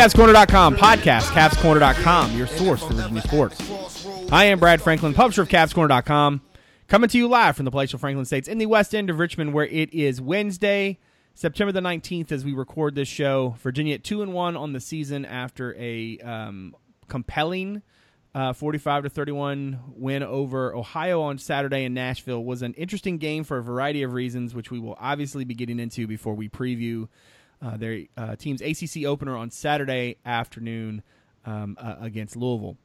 CavsCorner.com podcast, CavsCorner.com, your source for Virginia sports. I am Brad Franklin, publisher of CavsCorner.com, coming to you live from the palatial Franklin Estates in the west end of Richmond, where it is Wednesday, September the 19th, as we record this show. Virginia at 2 and 1 on the season after a um, compelling uh, 45 to 31 win over Ohio on Saturday in Nashville was an interesting game for a variety of reasons, which we will obviously be getting into before we preview uh, their uh, team's ACC opener on Saturday afternoon um, uh, against Louisville.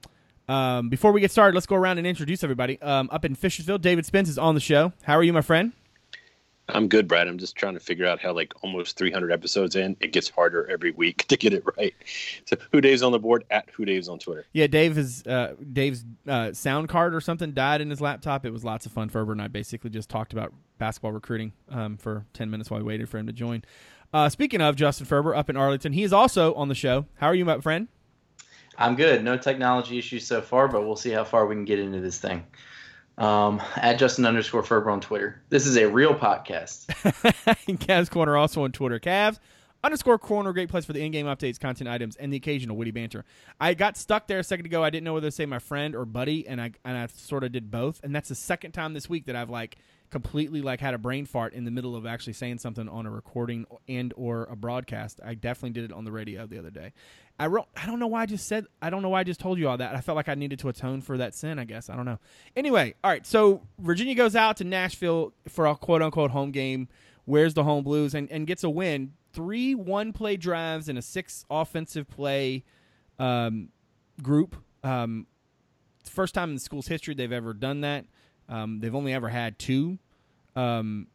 Um, before we get started, let's go around and introduce everybody. Um, up in Fishersville, David Spence is on the show. How are you, my friend? I'm good, Brad. I'm just trying to figure out how, like, almost 300 episodes in, it gets harder every week to get it right. So, who Dave's on the board at who Dave's on Twitter. Yeah, Dave is uh, Dave's uh, sound card or something died in his laptop. It was lots of fun. Ferber and I basically just talked about basketball recruiting um, for 10 minutes while we waited for him to join. Uh, speaking of Justin Ferber up in Arlington, he is also on the show. How are you, my friend? I'm good. No technology issues so far, but we'll see how far we can get into this thing um, at Justin underscore Ferber on Twitter. This is a real podcast. Cavs Corner also on Twitter. Cavs underscore corner, great place for the in-game updates, content items, and the occasional witty banter. I got stuck there a second ago. I didn't know whether to say my friend or buddy, and I and I sort of did both. And that's the second time this week that I've like completely like had a brain fart in the middle of actually saying something on a recording and or a broadcast. I definitely did it on the radio the other day. I wrote. I don't know why I just said. I don't know why I just told you all that. I felt like I needed to atone for that sin. I guess I don't know. Anyway, all right. So Virginia goes out to Nashville for a quote unquote home game. Wears the home blues and, and gets a win. Three one play drives and a six offensive play um, group. Um, first time in the school's history they've ever done that. Um, they've only ever had two. Um,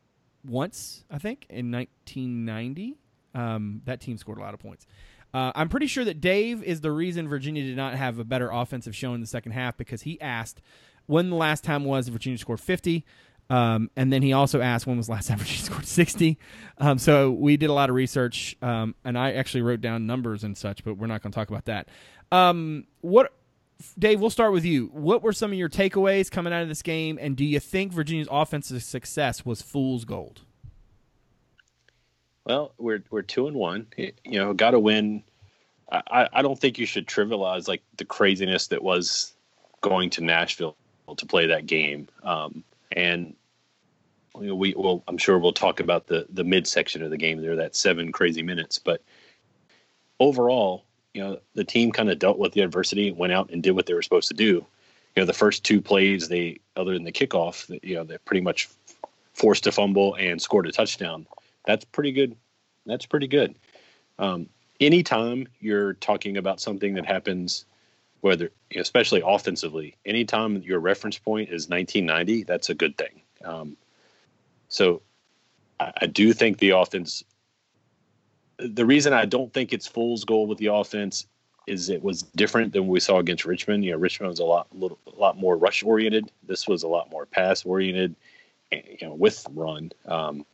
once, I think, in 1990. Um, that team scored a lot of points. Uh, I'm pretty sure that Dave is the reason Virginia did not have a better offensive show in the second half because he asked when the last time was Virginia scored 50. Um, and then he also asked when was last time Virginia scored 60. Um, so we did a lot of research, um, and I actually wrote down numbers and such, but we're not going to talk about that. Um, what, Dave? We'll start with you. What were some of your takeaways coming out of this game, and do you think Virginia's offensive success was fool's gold? Well, we're we're two and one. You know, got to win. I, I don't think you should trivialize like the craziness that was going to Nashville to play that game. Um, and you know, we will, I'm sure we'll talk about the the midsection of the game there, that seven crazy minutes. But overall, you know, the team kind of dealt with the adversity, went out and did what they were supposed to do. You know, the first two plays, they other than the kickoff, you know, they pretty much forced a fumble and scored a touchdown that's pretty good. That's pretty good. Um, anytime you're talking about something that happens, whether especially offensively, anytime your reference point is 1990, that's a good thing. Um, so I, I do think the offense. The reason I don't think it's fool's goal with the offense is it was different than we saw against Richmond. You know, Richmond was a lot, little, a lot more rush oriented. This was a lot more pass oriented, you know, with run. Um,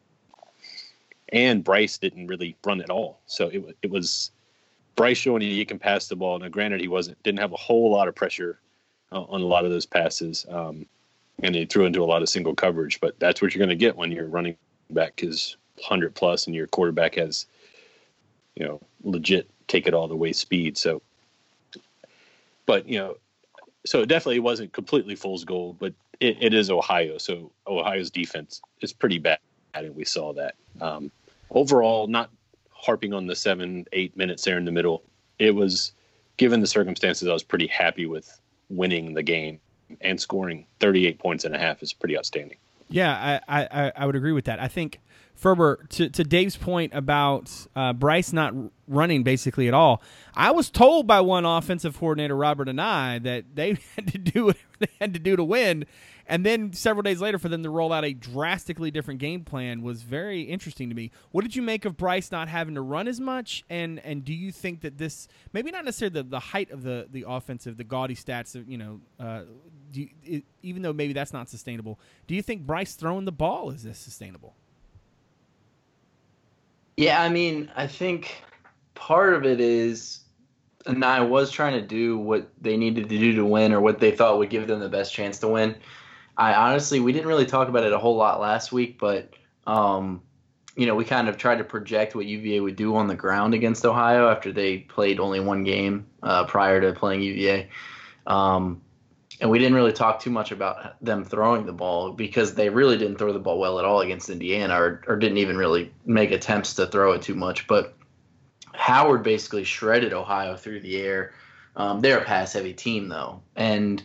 and Bryce didn't really run at all. So it it was Bryce showing you he can pass the ball. Now, granted, he wasn't didn't have a whole lot of pressure uh, on a lot of those passes, um, and he threw into a lot of single coverage. But that's what you're going to get when your running back is hundred plus and your quarterback has, you know, legit take it all the way speed. So, but you know, so it definitely wasn't completely fool's gold, but it, it is Ohio. So Ohio's defense is pretty bad and we saw that. Um, overall, not harping on the seven, eight minutes there in the middle, it was, given the circumstances, I was pretty happy with winning the game and scoring 38 points and a half is pretty outstanding. Yeah, I, I, I would agree with that. I think Ferber, to, to Dave's point about uh, Bryce not running basically at all, I was told by one offensive coordinator, Robert and I, that they had to do what they had to do to win, and then several days later, for them to roll out a drastically different game plan was very interesting to me. What did you make of Bryce not having to run as much? And and do you think that this maybe not necessarily the, the height of the the offensive, the gaudy stats, of, you know, uh, you, it, even though maybe that's not sustainable, do you think Bryce throwing the ball is this sustainable? Yeah, I mean, I think part of it is and I was trying to do what they needed to do to win or what they thought would give them the best chance to win. I honestly, we didn't really talk about it a whole lot last week, but um, you know, we kind of tried to project what UVA would do on the ground against Ohio after they played only one game uh, prior to playing UVA. Um, and we didn't really talk too much about them throwing the ball because they really didn't throw the ball well at all against Indiana or, or didn't even really make attempts to throw it too much. But Howard basically shredded Ohio through the air. Um, they're a pass heavy team though, and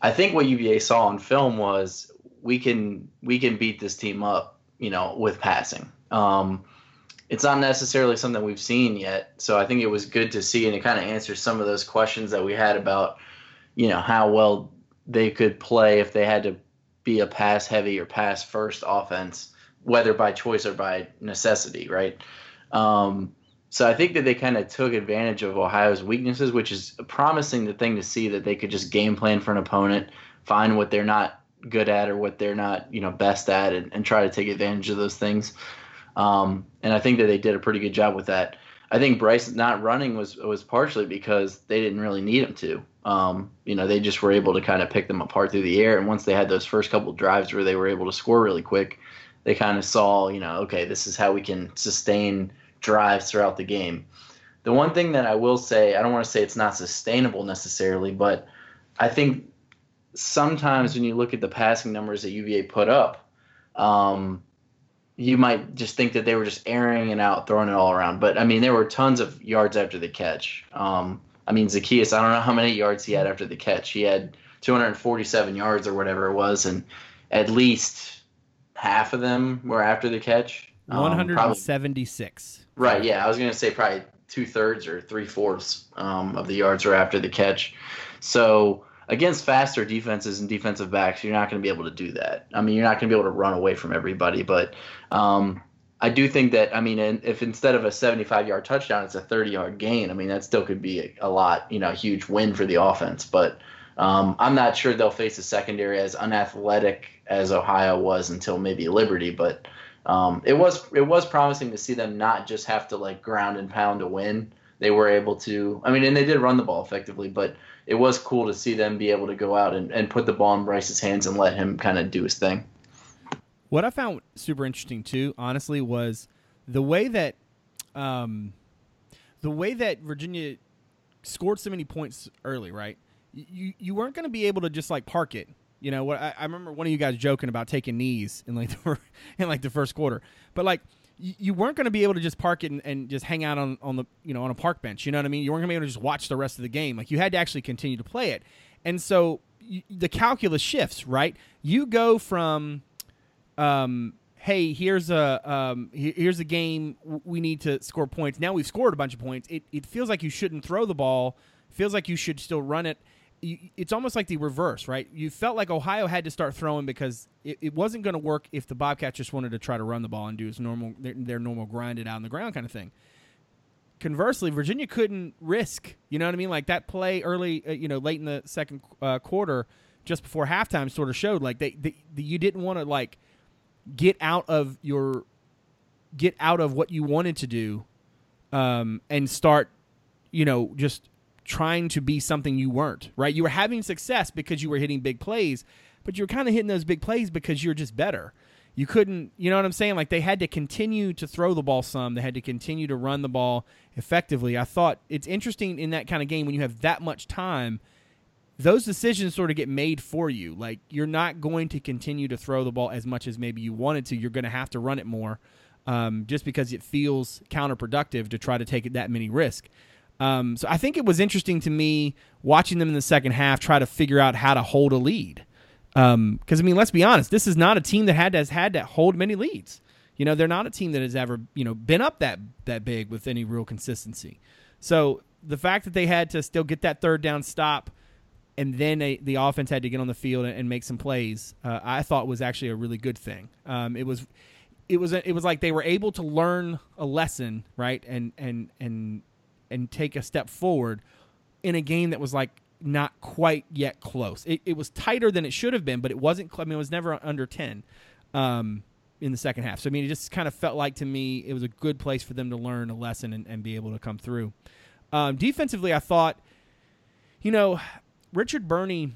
I think what UVA saw on film was we can we can beat this team up, you know, with passing. Um, it's not necessarily something we've seen yet, so I think it was good to see, and it kind of answers some of those questions that we had about you know how well they could play if they had to be a pass heavy or pass first offense, whether by choice or by necessity, right? Um, so I think that they kind of took advantage of Ohio's weaknesses, which is a promising thing to see that they could just game plan for an opponent, find what they're not good at or what they're not, you know, best at, and, and try to take advantage of those things. Um, and I think that they did a pretty good job with that. I think Bryce not running was was partially because they didn't really need him to. Um, you know, they just were able to kind of pick them apart through the air. And once they had those first couple drives where they were able to score really quick, they kind of saw, you know, okay, this is how we can sustain drives throughout the game. The one thing that I will say, I don't want to say it's not sustainable necessarily, but I think sometimes when you look at the passing numbers that UVA put up, um, you might just think that they were just airing it out, throwing it all around. But I mean, there were tons of yards after the catch. Um, I mean, Zaccheaus, I don't know how many yards he had after the catch. He had 247 yards or whatever it was, and at least half of them were after the catch. Um, 176. right. Yeah, I was gonna say probably two thirds or three fourths um, of the yards were after the catch. So against faster defenses and defensive backs, you're not going to be able to do that. I mean, you're not going to be able to run away from everybody. But um, I do think that, I mean, if instead of a 75 yard touchdown, it's a 30 yard gain, I mean, that still could be a, a lot, you know, a huge win for the offense. But um, I'm not sure they'll face a secondary as unathletic as Ohio was until maybe Liberty. But um, it was it was promising to see them not just have to like ground and pound to win. They were able to, I mean, and they did run the ball effectively, but it was cool to see them be able to go out and, and put the ball in Bryce's hands and let him kind of do his thing. What I found super interesting too, honestly, was the way that um, the way that Virginia scored so many points early. Right, you you weren't going to be able to just like park it. You know what? I, I remember one of you guys joking about taking knees in like the in like the first quarter, but like you weren't going to be able to just park it and, and, just hang out on, on the you know on a park bench. You know what I mean? You weren't going to be able to just watch the rest of the game. Like you had to actually continue to play it, and so you, the calculus shifts. Right? You go from, um, hey, here's a um, here's a game we need to score points. Now we've scored a bunch of points. It it feels like you shouldn't throw the ball. Feels like you should still run it it's almost like the reverse, right? You felt like Ohio had to start throwing because it, it wasn't going to work if the Bobcats just wanted to try to run the ball and do its normal their, their normal grind it out on the ground kind of thing. Conversely, Virginia couldn't risk, you know what I mean? Like that play early, uh, you know, late in the second uh, quarter, just before halftime, sort of showed like they, they, they you didn't want to like get out of your get out of what you wanted to do um, and start, you know, just trying to be something you weren't, right? You were having success because you were hitting big plays, but you were kind of hitting those big plays because you're just better. You couldn't, you know what I'm saying? Like they had to continue to throw the ball some, they had to continue to run the ball effectively. I thought it's interesting in that kind of game when you have that much time, those decisions sort of get made for you. Like you're not going to continue to throw the ball as much as maybe you wanted to. You're going to have to run it more. Um, just because it feels counterproductive to try to take that many risks. Um, so I think it was interesting to me watching them in the second half try to figure out how to hold a lead. Because um, I mean, let's be honest, this is not a team that had has had to hold many leads. You know, they're not a team that has ever you know been up that that big with any real consistency. So the fact that they had to still get that third down stop, and then the offense had to get on the field and, and make some plays, uh, I thought was actually a really good thing. Um, it was. It was it was like they were able to learn a lesson, right? And and and and take a step forward in a game that was like not quite yet close. It, it was tighter than it should have been, but it wasn't. I mean, it was never under ten um, in the second half. So I mean, it just kind of felt like to me it was a good place for them to learn a lesson and, and be able to come through. Um, defensively, I thought, you know, Richard Burney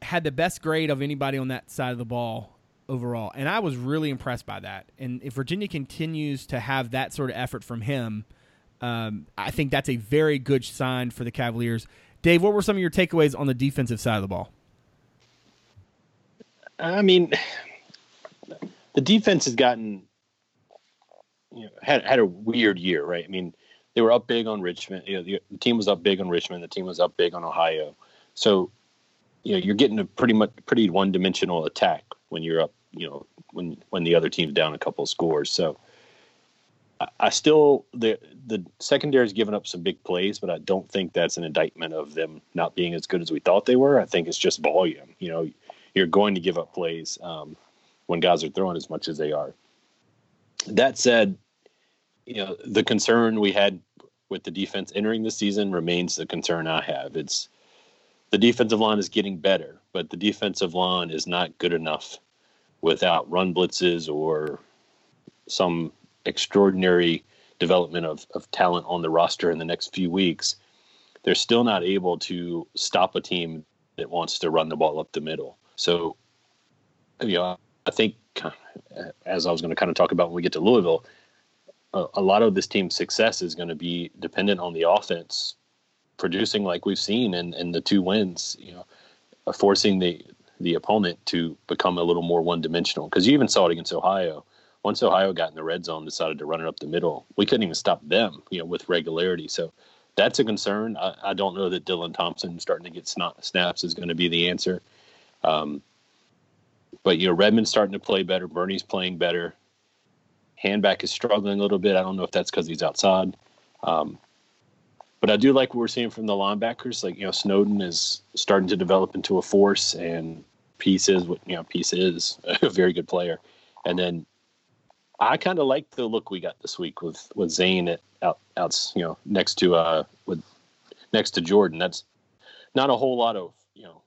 had the best grade of anybody on that side of the ball overall, and I was really impressed by that. And if Virginia continues to have that sort of effort from him, um, I think that's a very good sign for the Cavaliers. Dave, what were some of your takeaways on the defensive side of the ball? I mean, the defense has gotten you know had had a weird year, right? I mean, they were up big on Richmond. You know, the, the team was up big on Richmond. The team was up big on Ohio. So, you know, you're getting a pretty much pretty one dimensional attack when you're up. You know, when when the other team's down a couple scores. So, I, still the the secondary's given up some big plays, but I don't think that's an indictment of them not being as good as we thought they were. I think it's just volume. You know, you're going to give up plays um, when guys are throwing as much as they are. That said, you know the concern we had with the defense entering the season remains the concern I have. It's the defensive line is getting better, but the defensive line is not good enough without run blitzes or some extraordinary development of, of talent on the roster in the next few weeks. They're still not able to stop a team that wants to run the ball up the middle. So, you know, I think as I was going to kind of talk about when we get to Louisville, a, a lot of this team's success is going to be dependent on the offense producing like we've seen in, in the two wins, you know, forcing the the opponent to become a little more one dimensional. Because you even saw it against Ohio. Once Ohio got in the red zone, decided to run it up the middle, we couldn't even stop them, you know, with regularity. So that's a concern. I, I don't know that Dylan Thompson starting to get snaps is going to be the answer. Um, but you know, Redmond's starting to play better. Burney's playing better. Hanback is struggling a little bit. I don't know if that's because he's outside. Um, but I do like what we're seeing from the linebackers. Like you know, Snowden is starting to develop into a force, and Peace is what you know. Peace is a very good player, and then I kind of like the look we got this week with with Zane out, out you know next to uh with next to Jordan. That's not a whole lot of you know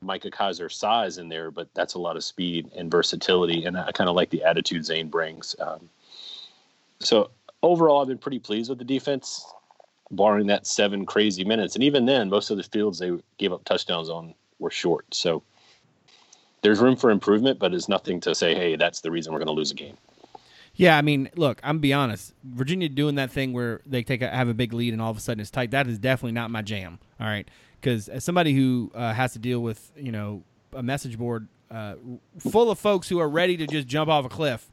Micah Kiser size in there, but that's a lot of speed and versatility, and I kind of like the attitude Zane brings. Um, so overall, I've been pretty pleased with the defense, barring that seven crazy minutes, and even then, most of the fields they gave up touchdowns on were short. So there's room for improvement, but it's nothing to say, hey, that's the reason we're going to lose a game. Yeah, I mean, look, I'm be honest. Virginia doing that thing where they take a, have a big lead and all of a sudden it's tight. That is definitely not my jam. All right, because as somebody who uh, has to deal with you know a message board uh, full of folks who are ready to just jump off a cliff,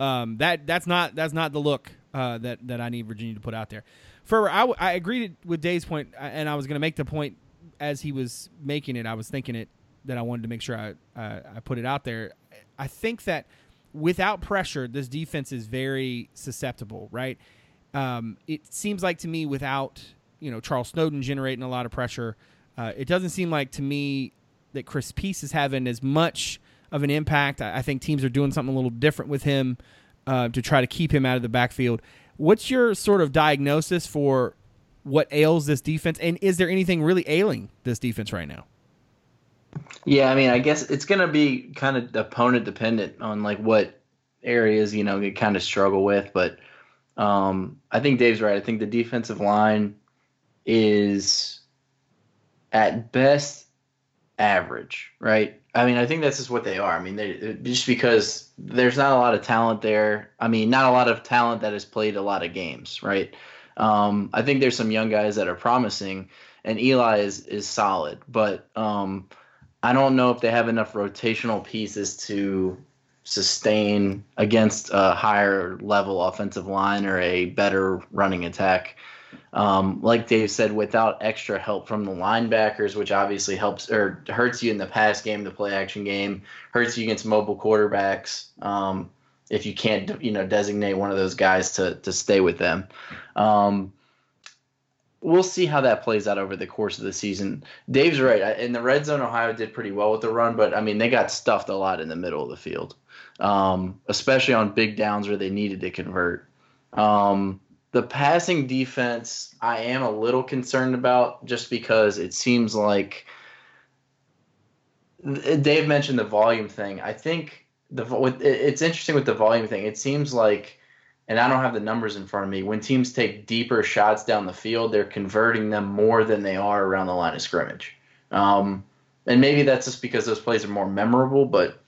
um, that that's not that's not the look uh, that that I need Virginia to put out there. For I, I agreed with Dave's point, and I was going to make the point as he was making it. I was thinking it that I wanted to make sure I I put it out there. I think that without pressure, this defense is very susceptible, right? Um, it seems like to me without you know Charles Snowden generating a lot of pressure, uh, it doesn't seem like to me that Chris Peace is having as much of an impact. I, I think teams are doing something a little different with him uh, to try to keep him out of the backfield. What's your sort of diagnosis for what ails this defense, and is there anything really ailing this defense right now? Yeah, I mean, I guess it's going to be kind of opponent dependent on like what areas you know you kind of struggle with, but um, I think Dave's right. I think the defensive line is at best average, right? I mean, I think that's just what they are. I mean, they, just because there's not a lot of talent there. I mean, not a lot of talent that has played a lot of games, right? Um, I think there's some young guys that are promising, and Eli is is solid, but um, I don't know if they have enough rotational pieces to sustain against a higher level offensive line or a better running attack. Um, like Dave said, without extra help from the linebackers, which obviously helps or hurts you in the pass game, the play action game, hurts you against mobile quarterbacks. Um, if you can't, you know, designate one of those guys to to stay with them. Um, we'll see how that plays out over the course of the season. Dave's right. In the red zone, Ohio did pretty well with the run, but I mean, they got stuffed a lot in the middle of the field, um, especially on big downs where they needed to convert. Um, the passing defense, I am a little concerned about just because it seems like Dave mentioned the volume thing. I think the it's interesting with the volume thing. It seems like and I don't have the numbers in front of me. When teams take deeper shots down the field, they're converting them more than they are around the line of scrimmage. Um, and maybe that's just because those plays are more memorable, but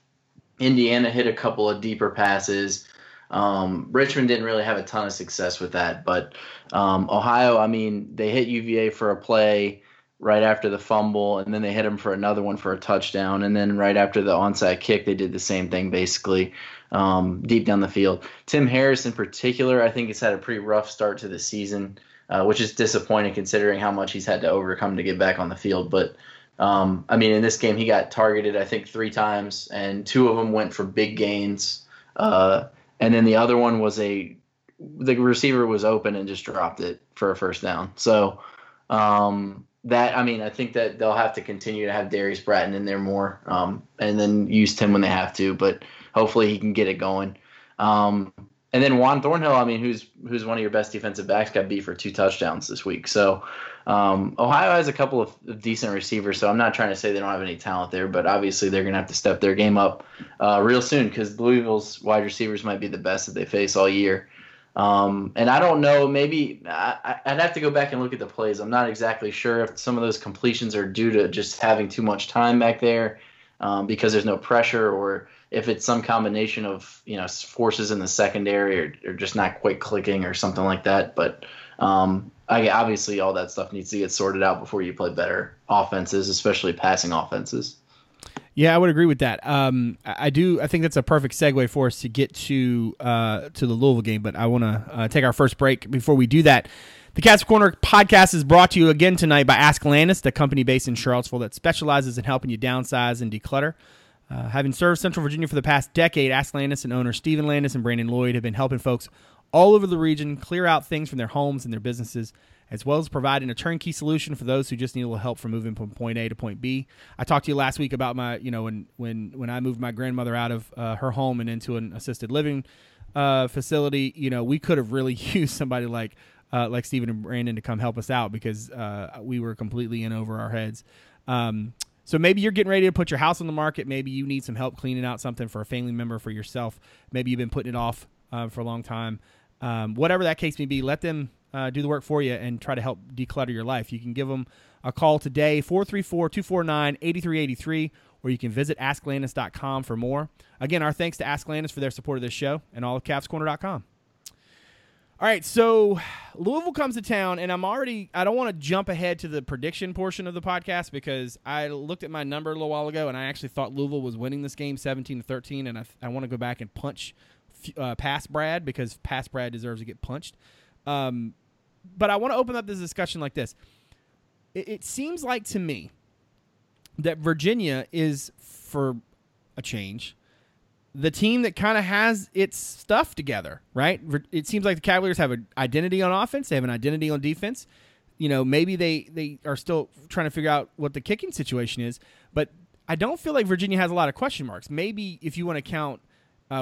Indiana hit a couple of deeper passes. Um, Richmond didn't really have a ton of success with that, but um, Ohio, I mean, they hit UVA for a play right after the fumble, and then they hit him for another one for a touchdown, and then right after the onside kick, they did the same thing basically um, deep down the field. Tim Harris, in particular, I think has had a pretty rough start to the season, uh, which is disappointing considering how much he's had to overcome to get back on the field. But um, I mean, in this game, he got targeted, I think, three times, and two of them went for big gains. Uh, and then the other one was a the receiver was open and just dropped it for a first down. So um, that I mean, I think that they'll have to continue to have Darius Bratton in there more, um, and then use Tim when they have to. But hopefully, he can get it going. Um, and then Juan Thornhill, I mean, who's who's one of your best defensive backs, got beat for two touchdowns this week. So um, Ohio has a couple of decent receivers. So I'm not trying to say they don't have any talent there, but obviously they're going to have to step their game up uh, real soon because Louisville's wide receivers might be the best that they face all year. Um, and I don't know, maybe I, would have to go back and look at the plays. I'm not exactly sure if some of those completions are due to just having too much time back there um, because there's no pressure, or if it's some combination of you know forces in the secondary or, or just not quite clicking or something like that. But um, I, obviously, all that stuff needs to get sorted out before you play better offenses, especially passing offenses. Yeah, I would agree with that. Um, I do. I think that's a perfect segue for us to get to uh, to the Louisville game. But I want to uh, take our first break. Before we do that, the Cavs Corner podcast is brought to you again tonight by Ask Landis, the company based in Charlottesville that specializes in helping you downsize and declutter. Uh, having served Central Virginia for the past decade, Ask Landis and owner Stephen Landis and Brandon Lloyd have been helping folks all over the region clear out things from their homes and their businesses as well as providing a turnkey solution for those who just need a little help from moving from point A to point B. I talked to you last week about my, you know, when when when I moved my grandmother out of uh, her home and into an assisted living uh, facility. You know, we could have really used somebody like uh, like Stephen and Brandon to come help us out because uh, we were completely in over our heads. Um, so maybe you're getting ready to put your house on the market. Maybe you need some help cleaning out something for a family member, for yourself. Maybe you've been putting it off uh, for a long time. Um, whatever that case may be, let them uh, do the work for you and try to help declutter your life. You can give them a call today, 434 249 8383, or you can visit AskLandis.com for more. Again, our thanks to Ask Landis for their support of this show and all of CavsCorner.com. All right, so Louisville comes to town, and I'm already. I don't want to jump ahead to the prediction portion of the podcast because I looked at my number a little while ago, and I actually thought Louisville was winning this game 17 to 13, and I, I want to go back and punch uh, past Brad because past Brad deserves to get punched. Um, but I want to open up this discussion like this. It, it seems like to me that Virginia is, for a change, the team that kind of has its stuff together, right? It seems like the Cavaliers have an identity on offense, they have an identity on defense. You know, maybe they they are still trying to figure out what the kicking situation is, but I don't feel like Virginia has a lot of question marks. Maybe if you want to count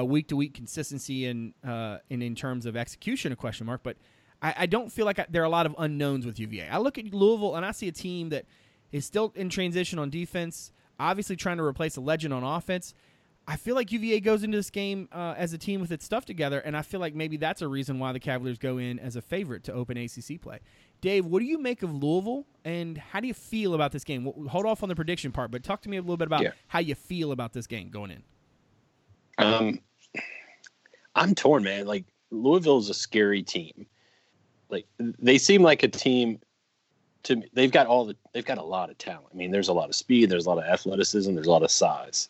week to week consistency and uh, and in terms of execution, a question mark, but I, I don't feel like I, there are a lot of unknowns with UVA. I look at Louisville and I see a team that is still in transition on defense, obviously trying to replace a legend on offense. I feel like UVA goes into this game uh, as a team with its stuff together, and I feel like maybe that's a reason why the Cavaliers go in as a favorite to open ACC play. Dave, what do you make of Louisville, and how do you feel about this game? hold off on the prediction part, but talk to me a little bit about yeah. how you feel about this game going in. Um, I'm torn, man. Like Louisville is a scary team like they seem like a team to me, they've got all the they've got a lot of talent. I mean, there's a lot of speed, there's a lot of athleticism, there's a lot of size.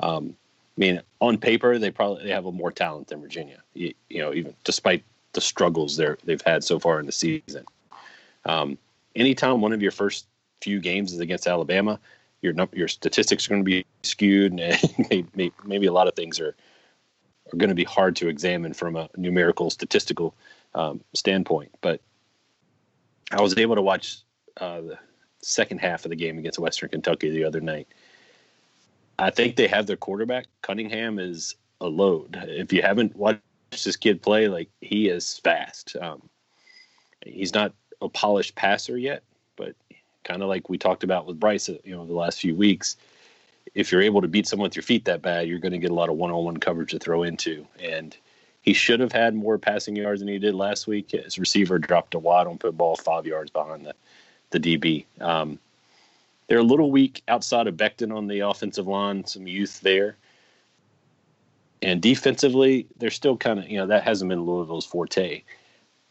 Um, I mean, on paper, they probably they have a more talent than Virginia. You, you know, even despite the struggles they they've had so far in the season. Um, anytime one of your first few games is against Alabama, your your statistics are going to be skewed, and maybe, maybe a lot of things are are going to be hard to examine from a numerical statistical um, standpoint. But I was able to watch uh, the second half of the game against Western Kentucky the other night. I think they have their quarterback. Cunningham is a load. If you haven't watched this kid play, like he is fast. Um, he's not a polished passer yet, but kind of like we talked about with Bryce, you know, the last few weeks. If you're able to beat someone with your feet that bad, you're going to get a lot of one-on-one coverage to throw into, and he should have had more passing yards than he did last week. His receiver dropped a wide on football five yards behind the, the DB. Um, they're a little weak outside of Becton on the offensive line, some youth there. and defensively, they're still kind of you know that hasn't been Louisville's forte.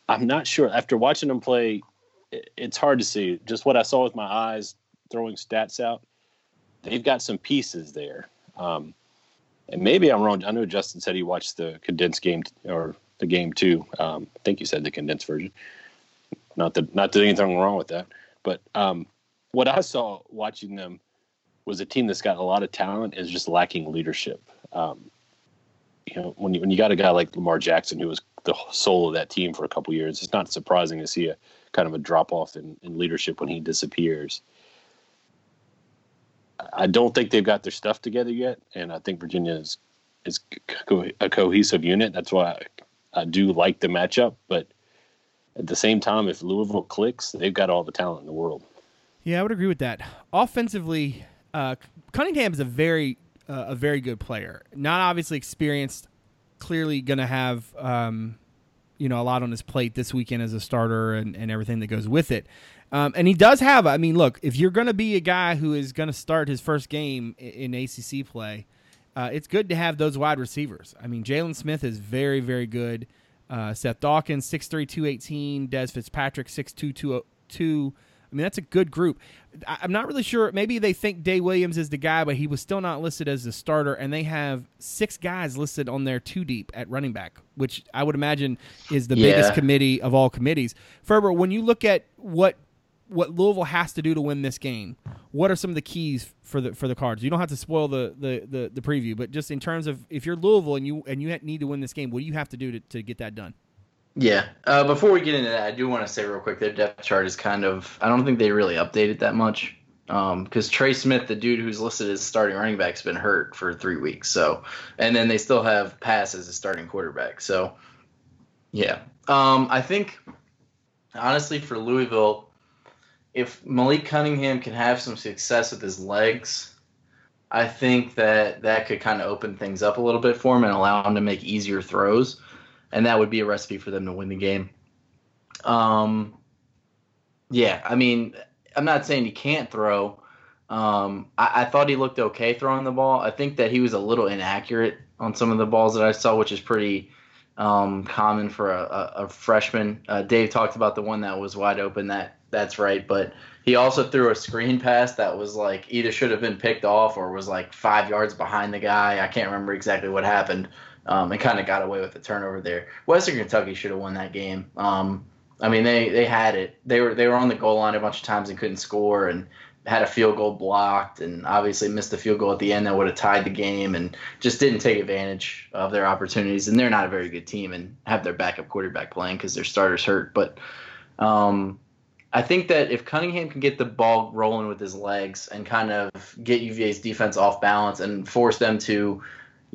I'm not sure after watching them play, it's hard to see. Just what I saw with my eyes, throwing stats out, they've got some pieces there. Um, and maybe I'm wrong. I know Justin said he watched the condensed game or the game too. Um, I think you said the condensed version. Not that not that anything wrong with that, but um, what I saw watching them was a team that's got a lot of talent is just lacking leadership. Um, you know, when you, when you got a guy like Lamar Jackson who was the soul of that team for a couple years, it's not surprising to see a kind of a drop off in, in leadership when he disappears. I don't think they've got their stuff together yet, and I think Virginia is is a cohesive unit. That's why I, I do like the matchup. But at the same time, if Louisville clicks, they've got all the talent in the world. Yeah, I would agree with that. Offensively, uh, Cunningham is a very uh, a very good player. Not obviously experienced. Clearly, going to have um, you know a lot on his plate this weekend as a starter and, and everything that goes with it. Um, and he does have. I mean, look, if you're going to be a guy who is going to start his first game in, in ACC play, uh, it's good to have those wide receivers. I mean, Jaylen Smith is very, very good. Uh, Seth Dawkins, 6'3", 218. Dez Fitzpatrick, 6'2", 202. I mean, that's a good group. I'm not really sure. Maybe they think Dae Williams is the guy, but he was still not listed as the starter, and they have six guys listed on their two deep at running back, which I would imagine is the yeah. biggest committee of all committees. Ferber, when you look at what what Louisville has to do to win this game, what are some of the keys for the for the Cards? You don't have to spoil the the the, the preview, but just in terms of if you're Louisville and you and you need to win this game, what do you have to do to, to get that done? Yeah. Uh, before we get into that, I do want to say real quick their depth chart is kind of I don't think they really updated that much because um, Trey Smith, the dude who's listed as starting running back, has been hurt for three weeks. So, and then they still have Pass as a starting quarterback. So, yeah. Um, I think honestly for Louisville, if Malik Cunningham can have some success with his legs, I think that that could kind of open things up a little bit for him and allow him to make easier throws and that would be a recipe for them to win the game. Um, yeah, I mean, I'm not saying he can't throw. Um, I, I, thought he looked okay throwing the ball. I think that he was a little inaccurate on some of the balls that I saw, which is pretty um, common for a, a, a freshman. Uh, Dave talked about the one that was wide open. That that's right, but he also threw a screen pass that was like either should have been picked off or was like five yards behind the guy. I can't remember exactly what happened um, and kind of got away with the turnover there. Western Kentucky should have won that game. Um, I mean, they they had it. They were they were on the goal line a bunch of times and couldn't score, and had a field goal blocked, and obviously missed the field goal at the end that would have tied the game, and just didn't take advantage of their opportunities. And they're not a very good team, and have their backup quarterback playing because their starters hurt. But um, I think that if Cunningham can get the ball rolling with his legs and kind of get UVA's defense off balance and force them to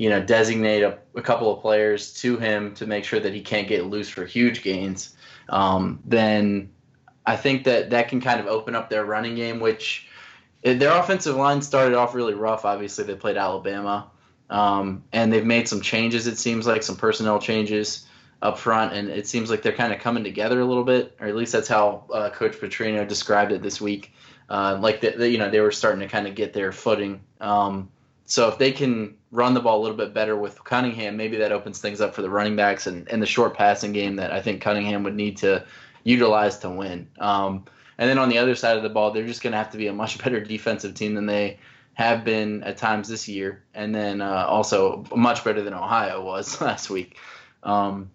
you know, designate a, a, couple of players to him to make sure that he can't get loose for huge gains, um, then I think that that can kind of open up their running game, which eh, their offensive line started off really rough. Obviously, they played Alabama, um, and they've made some changes. It seems like some personnel changes up front, and it seems like they're kind of coming together a little bit, or at least that's how uh, Coach Petrino described it this week. Uh, like that, you know, they were starting to kind of get their footing. Um, so if they can run the ball a little bit better with Cunningham, maybe that opens things up for the running backs and, and the short passing game that I think Cunningham would need to utilize to win. Um, and then on the other side of the ball, they're just going to have to be a much better defensive team than they have been at times this year, and then uh, also much better than Ohio was last week. Um,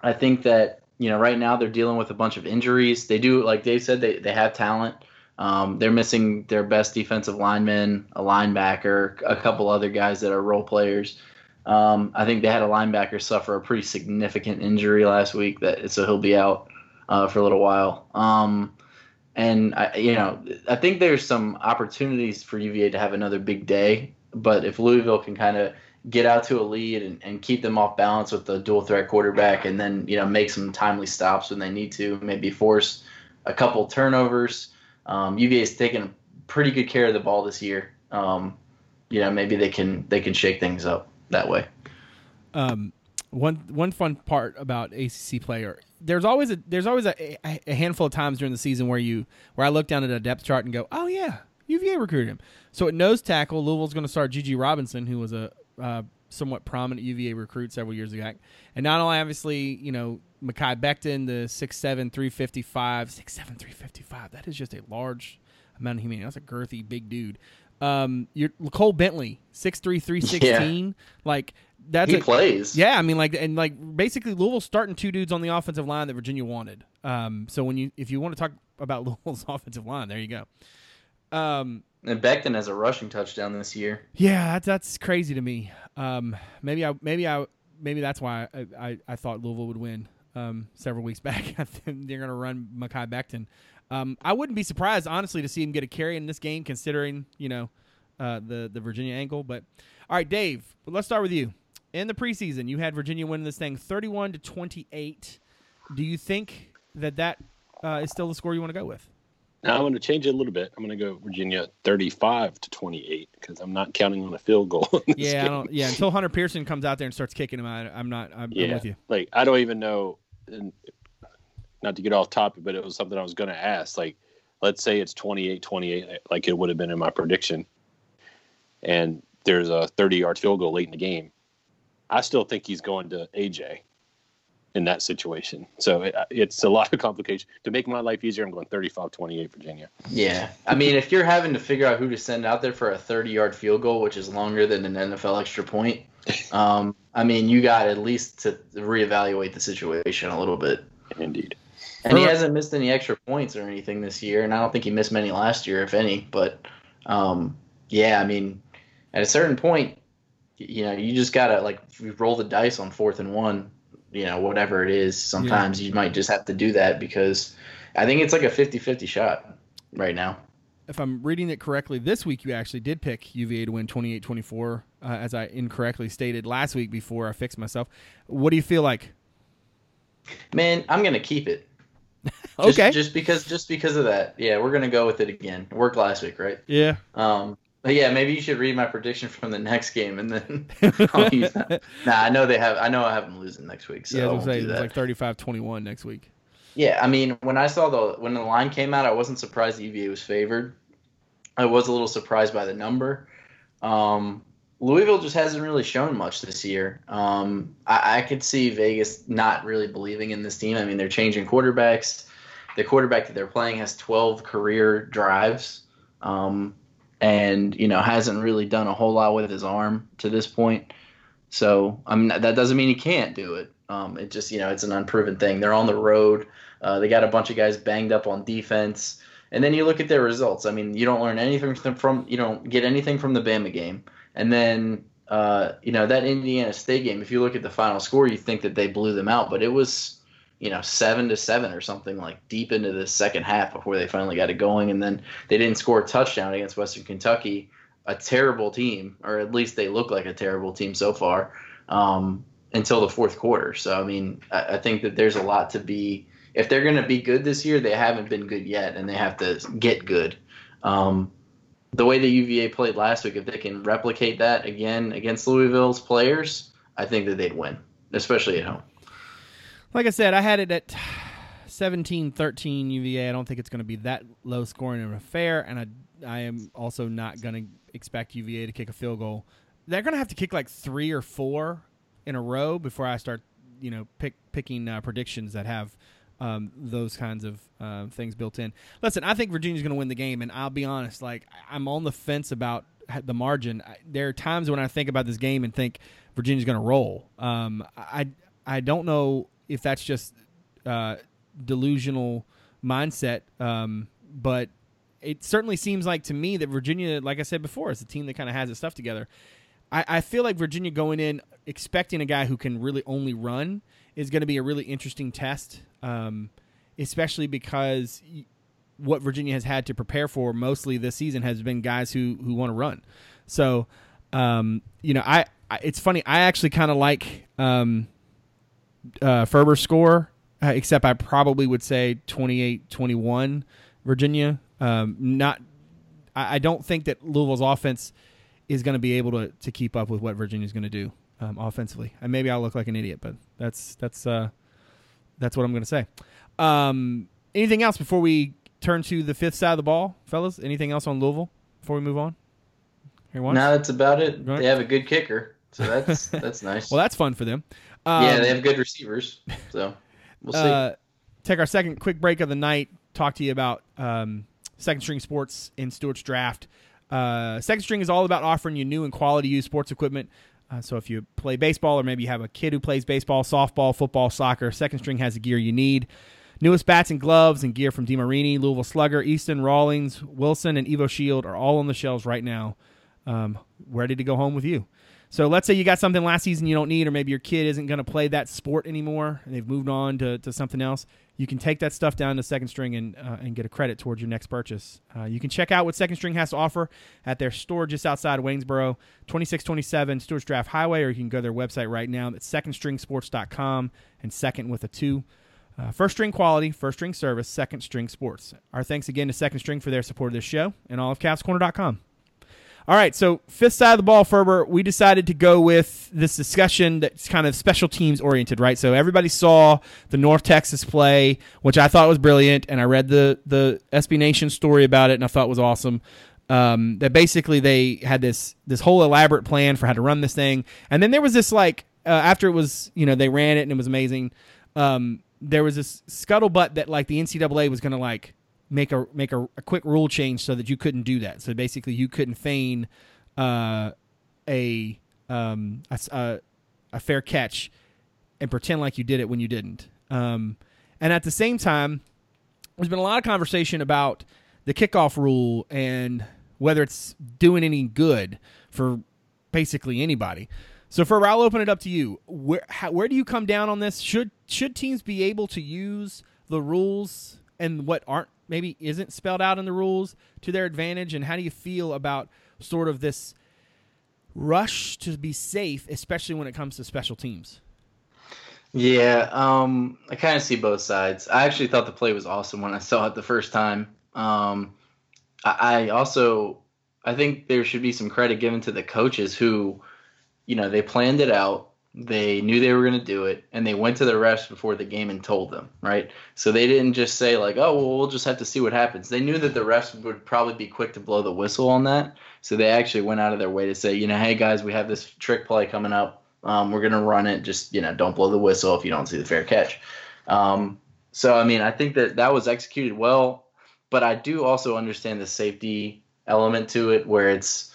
I think that you know right now they're dealing with a bunch of injuries. They do, like Dave said, they they have talent. Um, they're missing their best defensive lineman, a linebacker, a couple other guys that are role players. Um, I think they had a linebacker suffer a pretty significant injury last week, that so he'll be out uh, for a little while. Um, and I, you know, I think there's some opportunities for UVA to have another big day. But if Louisville can kind of get out to a lead and, and keep them off balance with the dual threat quarterback, and then you know make some timely stops when they need to, maybe force a couple turnovers um, UVA's taken pretty good care of the ball this year. Um, you know, maybe they can they can shake things up that way. Um, one one fun part about ACC player, there's always a there's always a, a, handful of times during the season where you where I look down at a depth chart and go, oh yeah, UVA recruited him. So at nose tackle, Louisville's going to start GG Robinson, who was a uh, somewhat prominent UVA recruit several years ago. And not only obviously, you know, Mekhi Becton, the 6'7", 355, 6'7", 355. That is just a large amount of humanity. That's a girthy, big dude. Um, you're Cole Bentley, 6'3", 316. Yeah. Like that's he a, plays. Yeah, I mean, like and like basically Louisville starting two dudes on the offensive line that Virginia wanted. Um, so when you if you want to talk about Louisville's offensive line, there you go. Um, and Becton has a rushing touchdown this year. Yeah, that's, that's crazy to me. Um, maybe I maybe I maybe that's why I I, I thought Louisville would win. Um, several weeks back, they're going to run Mekhi Becton. Um, I wouldn't be surprised, honestly, to see him get a carry in this game, considering you know uh, the the Virginia angle. But all right, Dave, let's start with you. In the preseason, you had Virginia win this thing, thirty-one to twenty-eight. Do you think that that uh, is still the score you want to go with? Now I'm going to change it a little bit. I'm going to go Virginia 35 to 28 because I'm not counting on a field goal. yeah, I don't, yeah. Until Hunter Pearson comes out there and starts kicking him out, I'm not. I'm, yeah, I'm with you. Like I don't even know. And not to get off topic, but it was something I was going to ask. Like, let's say it's 28 28, like it would have been in my prediction, and there's a 30 yard field goal late in the game. I still think he's going to AJ in that situation. So it, it's a lot of complication. To make my life easier, I'm going 35 28 Virginia. Yeah. I mean, if you're having to figure out who to send out there for a 30 yard field goal, which is longer than an NFL extra point, um, I mean, you got at least to reevaluate the situation a little bit. Indeed. And he hasn't missed any extra points or anything this year, and I don't think he missed many last year, if any. But um, yeah, I mean, at a certain point, you know, you just gotta like roll the dice on fourth and one. You know, whatever it is. Sometimes yeah. you might just have to do that because I think it's like a 50-50 shot right now. If I'm reading it correctly, this week you actually did pick UVA to win 28-24, uh, as I incorrectly stated last week before I fixed myself. What do you feel like? Man, I'm gonna keep it. okay. Just, just, because just because of that. Yeah, we're gonna go with it again. It worked last week, right? Yeah. Um but yeah, maybe you should read my prediction from the next game and then I'll use that. Nah, I know they have I know I have them losing next week, so yeah, I was say, it's like 35-21 next week. Yeah, I mean, when I saw the when the line came out, I wasn't surprised the UVA was favored. I was a little surprised by the number. Um, Louisville just hasn't really shown much this year. Um, I, I, could see Vegas not really believing in this team. I mean, they're changing quarterbacks. The quarterback that they're playing has 12 career drives, um, and you know hasn't really done a whole lot with his arm to this point. So I mean, that doesn't mean he can't do it. Um, it just you know it's an unproven thing. They're on the road. Uh, they got a bunch of guys banged up on defense, and then you look at their results. I mean, you don't learn anything from, you don't get anything from the Bama game. And then, uh, you know, that Indiana State game, if you look at the final score, you think that they blew them out, but it was, you know, seven to seven or something like deep into the second half before they finally got it going. And then they didn't score a touchdown against Western Kentucky, a terrible team, or at least they look like a terrible team so far, um, until the fourth quarter. So, I mean, I, I think that there's a lot to be. If they're going to be good this year, they haven't been good yet, and they have to get good. Um, the way the UVA played last week, if they can replicate that again against Louisville's players, I think that they'd win, especially at home. Like I said, I had it at 17-13 UVA. I don't think it's going to be that low scoring an affair, and I I am also not going to expect UVA to kick a field goal. They're going to have to kick like three or four in a row before I start, you know, pick picking uh, predictions that have um, those kinds of uh, things built in. Listen, I think Virginia's going to win the game, and I'll be honest, like I'm on the fence about the margin. There are times when I think about this game and think Virginia's going to roll. Um, I I don't know if that's just uh, delusional mindset, um, but it certainly seems like to me that Virginia, like I said before, is a team that kind of has its stuff together. I, I feel like Virginia going in expecting a guy who can really only run is going to be a really interesting test, um, especially because what Virginia has had to prepare for mostly this season has been guys who who want to run. So, um, you know, I, I, it's funny. I actually kind of like um, uh, Ferber's score, uh, except I probably would say 28-21 Virginia. Um, not, I, I don't think that Louisville's offense is going to be able to to keep up with what Virginia's going to do um, offensively. And maybe I'll look like an idiot, but that's that's uh, that's what I'm going to say. Um, anything else before we turn to the fifth side of the ball, fellas? Anything else on Louisville before we move on? Here, once? No, that's about it. They have a good kicker. So that's that's nice. well, that's fun for them. Um, yeah, they have good receivers. So we'll see. uh, take our second quick break of the night. Talk to you about um, second string sports in Stuarts Draft. Uh, second string is all about offering you new and quality used sports equipment. Uh, so if you play baseball or maybe you have a kid who plays baseball, softball, football, soccer, second string has the gear you need. Newest bats and gloves and gear from DeMarini, Louisville Slugger, Easton, Rawlings, Wilson, and EvoShield are all on the shelves right now, um, ready to go home with you. So let's say you got something last season you don't need, or maybe your kid isn't going to play that sport anymore and they've moved on to, to something else. You can take that stuff down to Second String and, uh, and get a credit towards your next purchase. Uh, you can check out what Second String has to offer at their store just outside of Waynesboro, 2627 Stuarts Draft Highway, or you can go to their website right now. That's secondstringsports.com and second with a two. Uh, first string quality, first string service, second string sports. Our thanks again to Second String for their support of this show and all of CavsCorner.com. All right, so fifth side of the ball, Ferber, we decided to go with this discussion that's kind of special teams oriented, right? So everybody saw the North Texas play, which I thought was brilliant, and I read the the SB Nation story about it, and I thought it was awesome. Um, that basically they had this this whole elaborate plan for how to run this thing, and then there was this like uh, after it was you know they ran it and it was amazing. Um, there was this scuttlebutt that like the NCAA was going to like make a make a, a quick rule change so that you couldn't do that. So basically, you couldn't feign uh, a, um, a a fair catch and pretend like you did it when you didn't. Um, and at the same time, there's been a lot of conversation about the kickoff rule and whether it's doing any good for basically anybody. So, for I'll open it up to you. Where how, where do you come down on this? Should should teams be able to use the rules and what aren't maybe isn't spelled out in the rules to their advantage? And how do you feel about sort of this rush to be safe, especially when it comes to special teams? Yeah, um, I kind of see both sides. I actually thought the play was awesome when I saw it the first time. Um, I, I also I think there should be some credit given to the coaches who, you know, they planned it out. They knew they were going to do it, and they went to the refs before the game and told them, right? So they didn't just say like, "Oh, well, we'll just have to see what happens." They knew that the refs would probably be quick to blow the whistle on that, so they actually went out of their way to say, you know, "Hey guys, we have this trick play coming up. Um, we're gonna run it. Just you know, don't blow the whistle if you don't see the fair catch." Um, so I mean, I think that that was executed well, but I do also understand the safety element to it, where it's,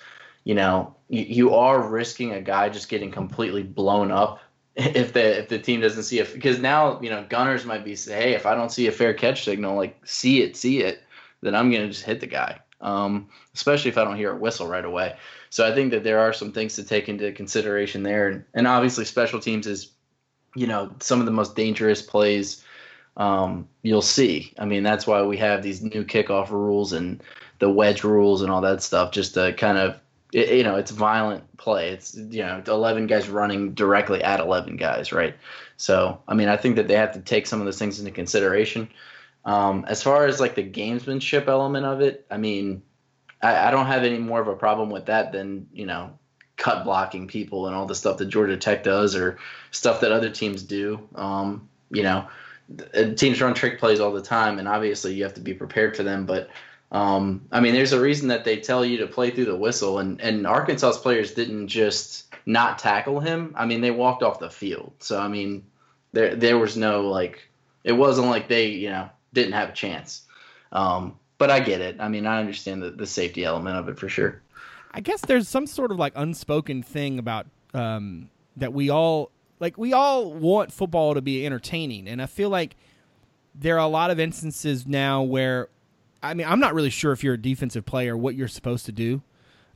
you know, you, you are risking a guy just getting completely blown up if the if the team doesn't see it because now you know gunners might be say, hey, if I don't see a fair catch signal, like see it, see it, then I'm gonna just hit the guy. Um, especially if I don't hear a whistle right away. So I think that there are some things to take into consideration there, and, and obviously special teams is, you know, some of the most dangerous plays um, you'll see. I mean, that's why we have these new kickoff rules and the wedge rules and all that stuff, just to kind of, it, you know, it's violent play. It's you know, 11 guys running directly at 11 guys, right? So I mean, I think that they have to take some of those things into consideration. Um, as far as like the gamesmanship element of it, I mean, I, I don't have any more of a problem with that than you know cut blocking people and all the stuff that Georgia Tech does or stuff that other teams do. Um, you know, teams run trick plays all the time, and obviously you have to be prepared for them. But um, I mean, there's a reason that they tell you to play through the whistle, and and Arkansas's players didn't just not tackle him. I mean, they walked off the field. So I mean, there there was no like, it wasn't like they you know didn't have a chance. Um, but I get it. I mean, I understand the, the safety element of it for sure. I guess there's some sort of like unspoken thing about um, that we all like. We all want football to be entertaining, and I feel like there are a lot of instances now where, I mean, I'm not really sure if you're a defensive player what you're supposed to do,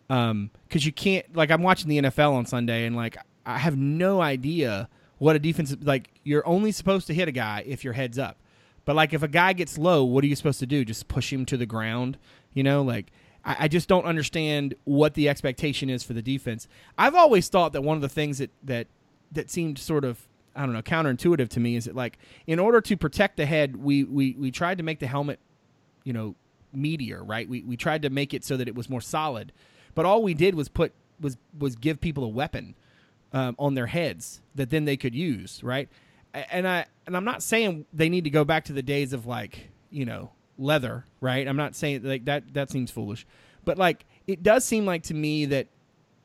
because um, you can't. Like, I'm watching the NFL on Sunday, and like I have no idea what a defensive like. You're only supposed to hit a guy if your head's up. But like if a guy gets low, what are you supposed to do? Just push him to the ground? You know, like I, I just don't understand what the expectation is for the defense. I've always thought that one of the things that that that seemed sort of I don't know counterintuitive to me is that like in order to protect the head, we we we tried to make the helmet, you know, meatier, right? We we tried to make it so that it was more solid, but all we did was put was was give people a weapon um, on their heads that then they could use, right? and I and I'm not saying they need to go back to the days of like you know leather, right? I'm not saying like that that seems foolish, but like it does seem like to me that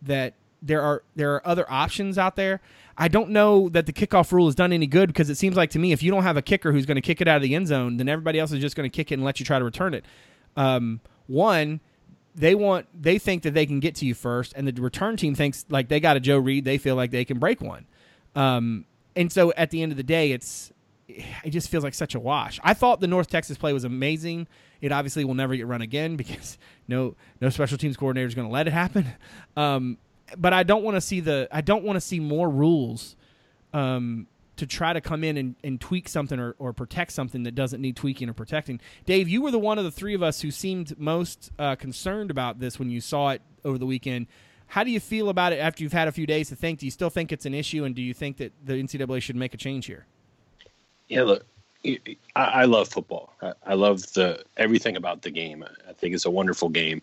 that there are there are other options out there. I don't know that the kickoff rule has done any good because it seems like to me if you don't have a kicker who's going to kick it out of the end zone, then everybody else is just going to kick it and let you try to return it. Um, one, they want they think that they can get to you first, and the return team thinks like they got a Joe Reed, they feel like they can break one. Um, and so at the end of the day, it's it just feels like such a wash. I thought the North Texas play was amazing. It obviously will never get run again because no no special teams coordinator is going to let it happen. Um, but I don't want to see the I don't want to see more rules um, to try to come in and, and tweak something or, or protect something that doesn't need tweaking or protecting. Dave, you were the one of the three of us who seemed most uh, concerned about this when you saw it over the weekend. How do you feel about it after you've had a few days to think? Do you still think it's an issue, and do you think that the NCAA should make a change here? Yeah, look, I, love football. I, love the everything about the game. I think it's a wonderful game.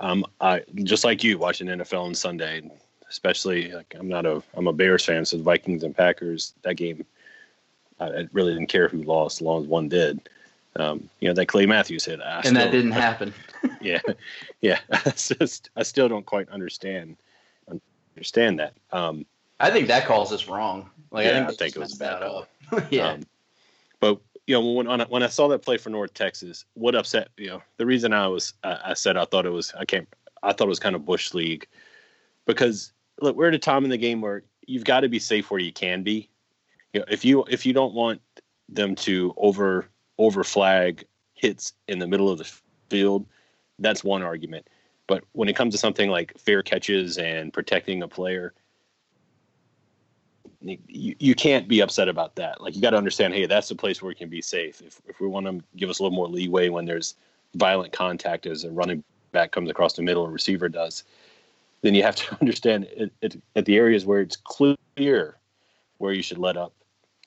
Um, I just like you watching NFL on Sunday, especially like I'm not a I'm a Bears fan, so the Vikings and Packers that game, I really didn't care who lost as long as one did. Um, you know that Clay Matthews hit, I and still, that didn't happen. yeah, yeah. I, just, I still don't quite understand understand that. Um, I think that calls us wrong. Like yeah, I think, I think it was bad call. yeah. Um, but you know when when I, saw that play for North Texas, what upset you know the reason I was I, I said I thought it was I can't I thought it was kind of bush league because look we're at a time in the game where you've got to be safe where you can be. You know if you if you don't want them to over over flag hits in the middle of the field, that's one argument. But when it comes to something like fair catches and protecting a player, you, you can't be upset about that. Like you got to understand, hey, that's the place where we can be safe. If if we want to give us a little more leeway when there's violent contact as a running back comes across the middle, a receiver does, then you have to understand it, it, at the areas where it's clear where you should let up,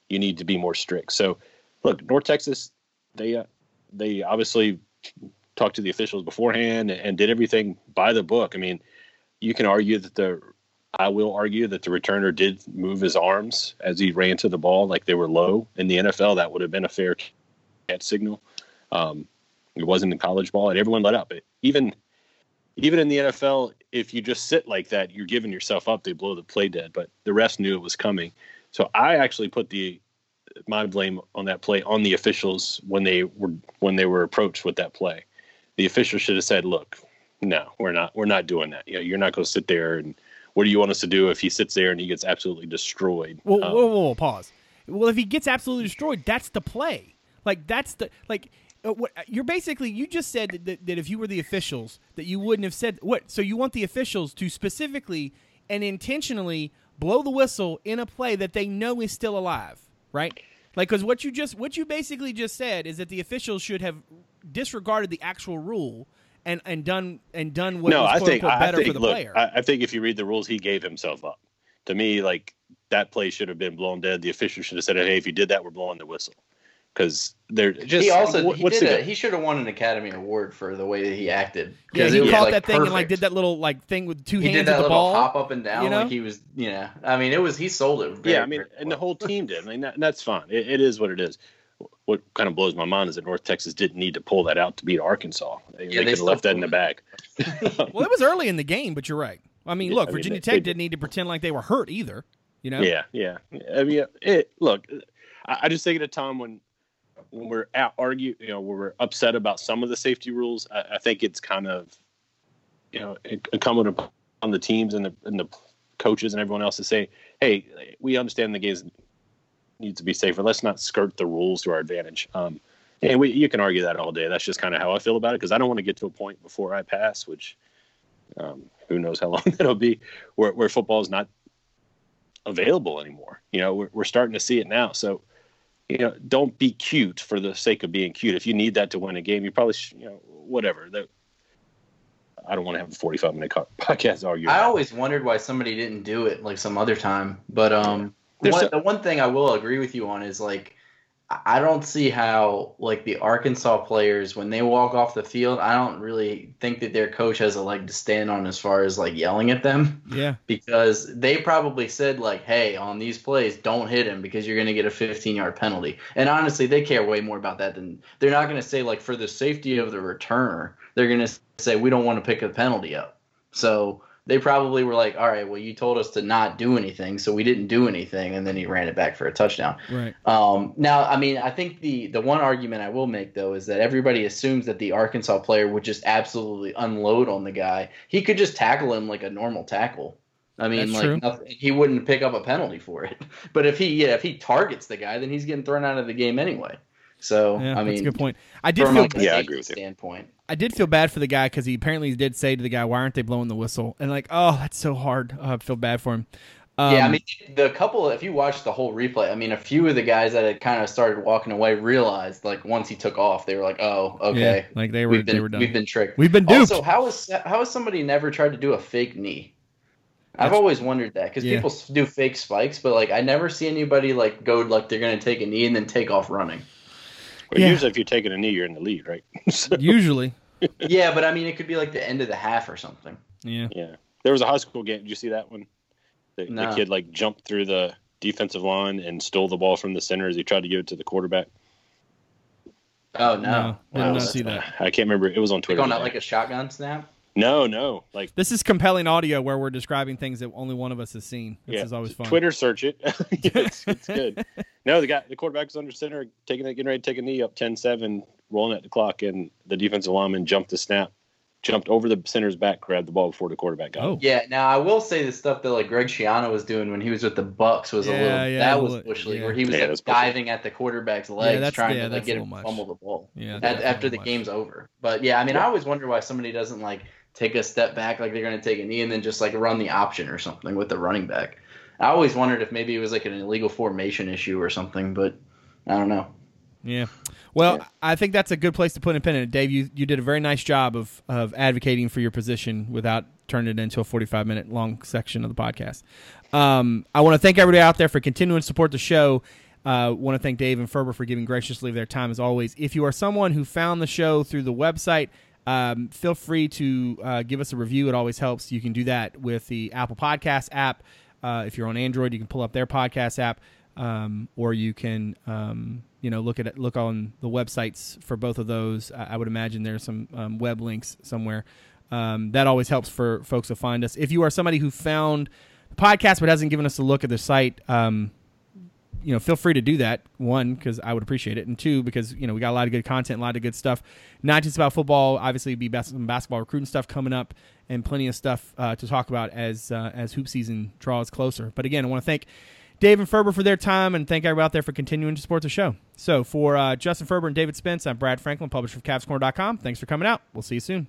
you need to be more strict. So, look, North Texas, they uh, they obviously talked to the officials beforehand and, and did everything by the book. I mean, you can argue that the I will argue that the returner did move his arms as he ran to the ball like they were low. In the NFL, that would have been a fair catch signal. Um, it wasn't in college ball, and everyone let up. It, even even in the NFL, if you just sit like that, you're giving yourself up. They blow the play dead, but the rest knew it was coming. So I actually put the my blame on that play on the officials when they were when they were approached with that play. The officials should have said, "Look, no, we're not we're not doing that. You know, you're not going to sit there and." What do you want us to do if he sits there and he gets absolutely destroyed? Whoa, um, whoa, whoa, whoa, pause. Well, if he gets absolutely destroyed, that's the play. Like that's the like. Uh, what, you're basically you just said that, that, that if you were the officials that you wouldn't have said what so you want the officials to specifically and intentionally blow the whistle in a play that they know is still alive right like because what you just what you basically just said is that the officials should have disregarded the actual rule and and done and done what no, was, I think unquote, better I think, for the look, player. I, I think if you read the rules, he gave himself up. To me, like that play should have been blown dead. The official should have said, "Hey, if you did that, we're blowing the whistle." Because they're just he also what, he, did a, he should have won an Academy Award for the way that he acted. Yeah, he caught like that thing perfect. and like did that little like thing with two he hands. He did that little ball, hop up and down you know? like he was. You know, I mean, it was he sold it. Very, yeah, I mean, and well. the whole team did. I mean, that, that's fine. It, it is what it is what kind of blows my mind is that North Texas didn't need to pull that out to beat Arkansas. They, yeah, they, they could have left that in the bag. well, it was early in the game, but you're right. I mean, yeah, look, I Virginia mean, Tech it, didn't need to pretend like they were hurt either. You know? Yeah, yeah. I mean, it, look, I, I just think at a time when when we're out argue, you know, we're upset about some of the safety rules. I, I think it's kind of, you know, incumbent upon the teams and the and the coaches and everyone else to say, hey, we understand the game's needs to be safer. Let's not skirt the rules to our advantage. Um, and we, you can argue that all day. That's just kind of how I feel about it because I don't want to get to a point before I pass, which um, who knows how long that'll be, where, where football is not available anymore. You know, we're, we're starting to see it now. So, you know, don't be cute for the sake of being cute. If you need that to win a game, you probably, you know, whatever. That, I don't want to have a 45 minute podcast argument. I always wondered why somebody didn't do it like some other time, but um, one, the one thing I will agree with you on is like I don't see how like the Arkansas players when they walk off the field, I don't really think that their coach has a leg to stand on as far as like yelling at them. Yeah. Because they probably said like, "Hey, on these plays, don't hit him because you're going to get a 15-yard penalty." And honestly, they care way more about that than they're not going to say like for the safety of the returner, they're going to say we don't want to pick a penalty up. So, they probably were like, all right, well, you told us to not do anything, so we didn't do anything, and then he ran it back for a touchdown. Right. Um, now, I mean, I think the the one argument I will make though is that everybody assumes that the Arkansas player would just absolutely unload on the guy. He could just tackle him like a normal tackle. I mean, That's like nothing, he wouldn't pick up a penalty for it. But if he yeah, if he targets the guy, then he's getting thrown out of the game anyway. So Yeah, I mean, that's a good point. I did from feel like Yeah, I agree with you. standpoint. I did feel bad for the guy because he apparently did say to the guy, "Why aren't they blowing the whistle?" And like, oh, that's so hard. Oh, I feel bad for him. Um, yeah, I mean, the couple. If you watch the whole replay, I mean, a few of the guys that had kind of started walking away realized, like, once he took off, they were like, "Oh, okay, yeah, like they were we've been they were done. we've been tricked." We've been duped. Also, how is how has somebody never tried to do a fake knee? I've always wondered that because yeah. people do fake spikes, but like I never see anybody like go like they're gonna take a knee and then take off running. Well, Yeah. Usually, if you're taking a knee, you're in the lead, right? So, Usually, yeah, but I mean, it could be like the end of the half or something. yeah. yeah. There was a high school game. Did you see that one? The, the kid like jumped through the defensive line and stole the ball from the center as he tried to give it to the quarterback. Oh no, No, I did Wow. not see that. I can't remember. It was on Twitter. on that, today. like a shotgun snap. No, no, like This is compelling audio where we're describing things that only one of us has seen. This yeah, is always fun. Twitter search it. it's, it's good. No, the guy, the quarterback was under center, taking getting ready to take a knee up 10-7, rolling at the clock, and the defensive lineman jumped the snap, jumped over the center's back, grabbed the ball before the quarterback got Oh. it. Yeah, now I will say the stuff that like Greg Schiano was doing when he was with the Bucs was a little yeah, that a was little- bush league yeah. where he was Yeah, like, that's bush diving at the quarterback's legs that's- trying yeah, to like get him to fumble the ball. Yeah, At, after the much. game's over. But yeah, I mean, I always wonder why somebody doesn't like take a step back like they're going to take a knee and then just like run the option or something with the running back. I always wondered if maybe it was like an illegal formation issue or something, but I don't know. Yeah. Well, Yeah. I think that's a good place to put a pin in it. Dave, you, you did a very nice job of, of advocating for your position without turning it into a 45 minute long section of the podcast. Um, I want to thank everybody out there for continuing to support the show. Uh, want to thank Dave and Ferber for giving graciously of their time as always. If you are someone who found the show through the website, um, feel free to uh, give us a review. It always helps. You can do that with the Apple Podcast app. Uh, if you're on Android, you can pull up their podcast app, um, or you can um, you know look at it, look on the websites for both of those. I, I would imagine there's some um, web links somewhere. Um, that always helps for folks to find us. If you are somebody who found the podcast but hasn't given us a look at the site, um, you know, feel free to do that. One, because I would appreciate it, and two, because you know we got a lot of good content, a lot of good stuff. Not just about football. Obviously, be bas- some basketball recruiting stuff coming up, and plenty of stuff uh, to talk about as uh, as hoop season draws closer. But again, I want to thank Dave and Ferber for their time, and thank everybody out there for continuing to support the show. So for uh, Justin Ferber and David Spence, I'm Brad Franklin, publisher of CavsCorner.com. Thanks for coming out. We'll see you soon.